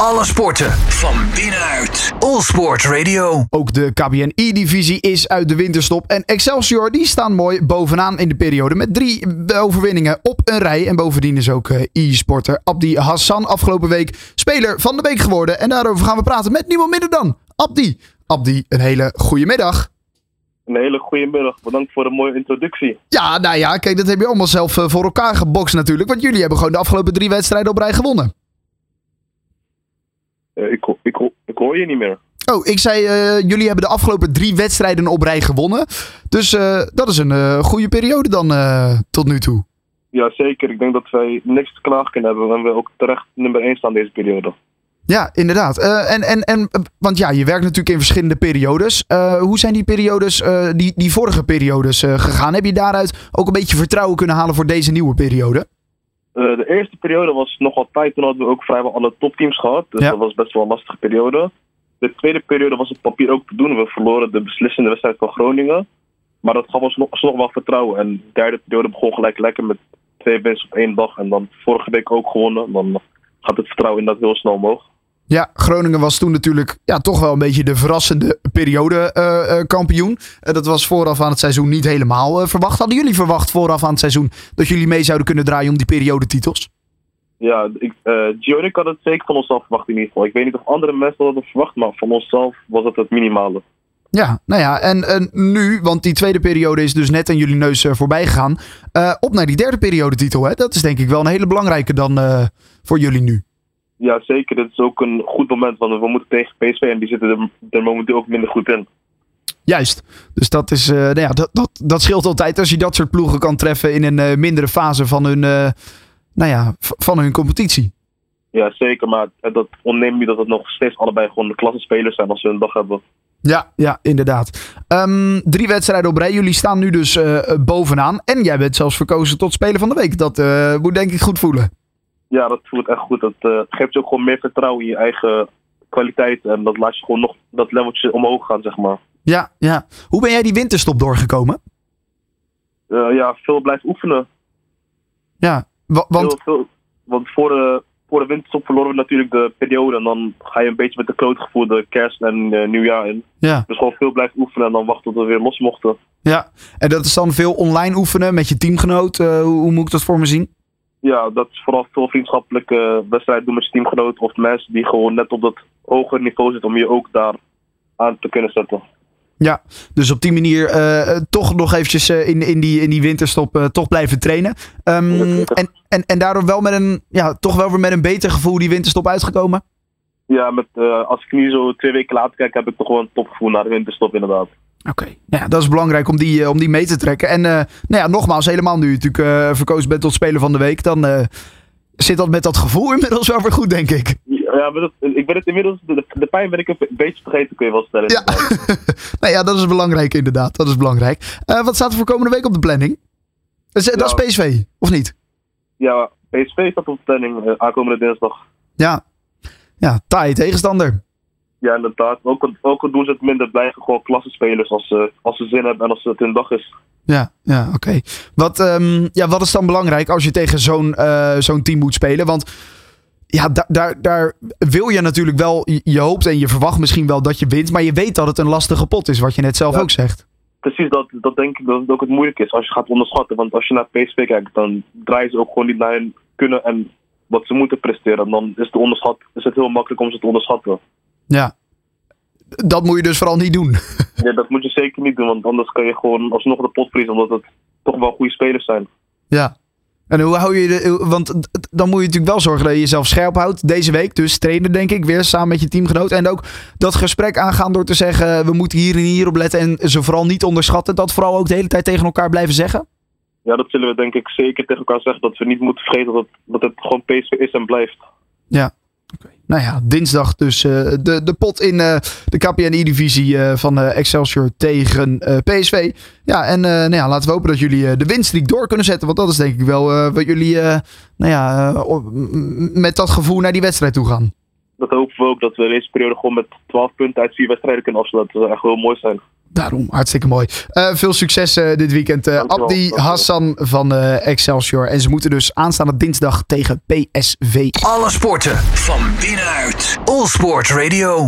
Alle sporten van binnenuit. All Sport Radio. Ook de KBN E-divisie is uit de winterstop. En Excelsior die staan mooi bovenaan in de periode. Met drie overwinningen op een rij. En bovendien is ook eh, e-sporter Abdi Hassan afgelopen week speler van de week geworden. En daarover gaan we praten met niemand minder dan Abdi. Abdi, een hele goede middag. Een hele goede middag. Bedankt voor de mooie introductie. Ja, nou ja, kijk, dat heb je allemaal zelf eh, voor elkaar gebokst natuurlijk. Want jullie hebben gewoon de afgelopen drie wedstrijden op rij gewonnen. Uh, ik, ik, ik, hoor je niet meer. Oh, ik zei, uh, jullie hebben de afgelopen drie wedstrijden op rij gewonnen. Dus uh, dat is een goede periode dan tot nu toe. Ja, zeker. Ik denk dat wij niks te klagen kunnen hebben. En we ook terecht nummer 1 staan deze periode. Ja, inderdaad. en, en, en, want ja, je werkt natuurlijk in verschillende periodes. hoe zijn die periodes, die, die vorige periodes gegaan? Heb je daaruit ook een beetje vertrouwen kunnen halen voor deze nieuwe periode? Uh, de eerste periode was nogal tijd. Toen hadden we ook vrijwel alle topteams gehad. Dus dat was best wel een lastige periode. De tweede periode was op papier ook te doen. We verloren de beslissende wedstrijd van Groningen. Maar dat gaf ons nog, nog wel vertrouwen. En de derde periode begon gelijk lekker met twee wins op één dag. En dan vorige week ook gewonnen. Dan gaat het vertrouwen in dat heel snel omhoog. Ja, Groningen was toen natuurlijk ja, toch wel een beetje de verrassende periode uh, uh, kampioen. Uh, dat was vooraf aan het seizoen niet helemaal verwacht. Hadden jullie verwacht vooraf aan het seizoen dat jullie mee zouden kunnen draaien om die periodetitels? Ja, ik had het zeker van onszelf verwacht in ieder geval. Ik weet niet of andere mensen dat hadden verwacht, maar van onszelf was het het minimale. Ja, nou ja, en, en nu, want die tweede periode is dus net aan jullie neus voorbij gegaan. op naar die derde periodetitel, hè? Dat is denk ik wel een hele belangrijke dan voor jullie nu. Ja, zeker. Dit is ook een goed moment, want we moeten tegen PSV en die zitten er, er momenteel ook minder goed in. Juist. Dus dat, is, uh, nou ja, dat, dat, dat scheelt altijd als je dat soort ploegen kan treffen in een uh, mindere fase van hun, uh, nou ja, van hun competitie. Ja, zeker. Maar dat ontneemt niet dat het nog steeds allebei gewoon de klasse spelers zijn als we een dag hebben. Ja, ja inderdaad. Um, drie wedstrijden op rij. Jullie staan nu dus bovenaan. En jij bent zelfs verkozen tot Speler van de Week. Dat moet denk ik goed voelen ja, dat voelt echt goed. Dat uh, geeft je ook gewoon meer vertrouwen in je eigen kwaliteit. En dat laat je gewoon nog dat leveltje omhoog gaan, zeg maar. Ja, ja. Hoe ben jij die winterstop doorgekomen? Uh, ja, veel blijven oefenen. Ja, want... Veel, veel, want voor de, voor de winterstop verloren we natuurlijk de periode. En dan ga je een beetje met de kloot gevoel de kerst en uh, nieuwjaar in. Ja. Dus gewoon veel blijven oefenen en dan wachten tot we weer los mochten. Ja, en dat is dan veel online oefenen met je teamgenoot. hoe, hoe moet ik dat voor me zien? Ja, dat is vooral veel vriendschappelijke wedstrijden doen met je teamgenoten of mensen die gewoon net op dat hoger niveau zitten om je ook daar aan te kunnen zetten. Ja, dus op die manier uh, toch nog eventjes uh, in, in, die, in die winterstop uh, toch blijven trainen. Um, en, en, en daardoor wel met een, ja, toch wel weer met een beter gevoel die winterstop uitgekomen? Ja, met, als ik nu zo twee weken later kijk, heb ik toch gewoon een topgevoel naar de winterstop inderdaad. Oké, okay. Nou ja, dat is belangrijk om die, om die mee te trekken. En uh, nou ja, nogmaals, helemaal nu je natuurlijk uh, verkozen bent tot Speler van de Week, dan uh, zit dat met dat gevoel inmiddels wel weer goed, denk ik. Ja, maar dat, ik ben het inmiddels, de, de, pijn ben ik een beetje vergeten, kun je wel stellen. Ja, nou ja, dat is belangrijk inderdaad, dat is belangrijk. wat staat er voor komende week op de planning? Dat is, ja. dat is PSV, of niet? Ja, PSV staat op de planning aankomende dinsdag. Ja, ja taai tegenstander. Ja, inderdaad. Ook, al, ook al doen ze het minder, blijven gewoon klassenspelers als, uh, als ze zin hebben en als het hun dag is. Ja, ja oké. Wat, um, ja, wat is dan belangrijk als je tegen zo'n uh, zo'n team moet spelen? Want ja, daar, daar, daar wil je natuurlijk wel, je hoopt en je verwacht misschien wel dat je wint, maar je weet dat het een lastige pot is, wat je net zelf ja. ook zegt. Precies, dat, dat denk ik dat het ook het moeilijk is als je gaat onderschatten. Want als je naar PSV kijkt, dan draaien ze ook gewoon niet naar hun kunnen en wat ze moeten presteren. Dan is, de onderschat, is het heel makkelijk om ze te onderschatten. Ja. Dat moet je dus vooral niet doen. Ja, dat moet je zeker niet doen, want anders kan je gewoon alsnog de pot vriezen, omdat het toch wel goede spelers zijn. Ja. En hoe hou je de, want dan moet je natuurlijk wel zorgen dat je jezelf scherp houdt deze week. Dus trainen denk ik weer samen met je teamgenoot. En ook dat gesprek aangaan door te zeggen we moeten hier en hier op letten en ze vooral niet onderschatten. Dat vooral ook de hele tijd tegen elkaar blijven zeggen. Ja, dat zullen we denk ik zeker tegen elkaar zeggen. Dat we niet moeten vergeten dat, dat het gewoon PSV is en blijft. Ja. Nou ja, dinsdag dus uh, de, de pot in uh, de KPN-divisie uh, van Excelsior tegen PSV. Ja, en nou ja, laten we hopen dat jullie de winststreak door kunnen zetten. Want dat is denk ik wel wat jullie nou ja, met dat gevoel naar die wedstrijd toe gaan. Dat hopen we ook dat we deze periode gewoon met 12 punten uit vier wedstrijden kunnen afsluiten. Dat zou echt heel mooi zijn. Daarom, hartstikke mooi. Uh, veel succes uh, dit weekend. Uh, Abdi Hassan van Excelsior. En ze moeten dus aanstaande dinsdag tegen PSV. Alle sporten van binnenuit. All Sport Radio.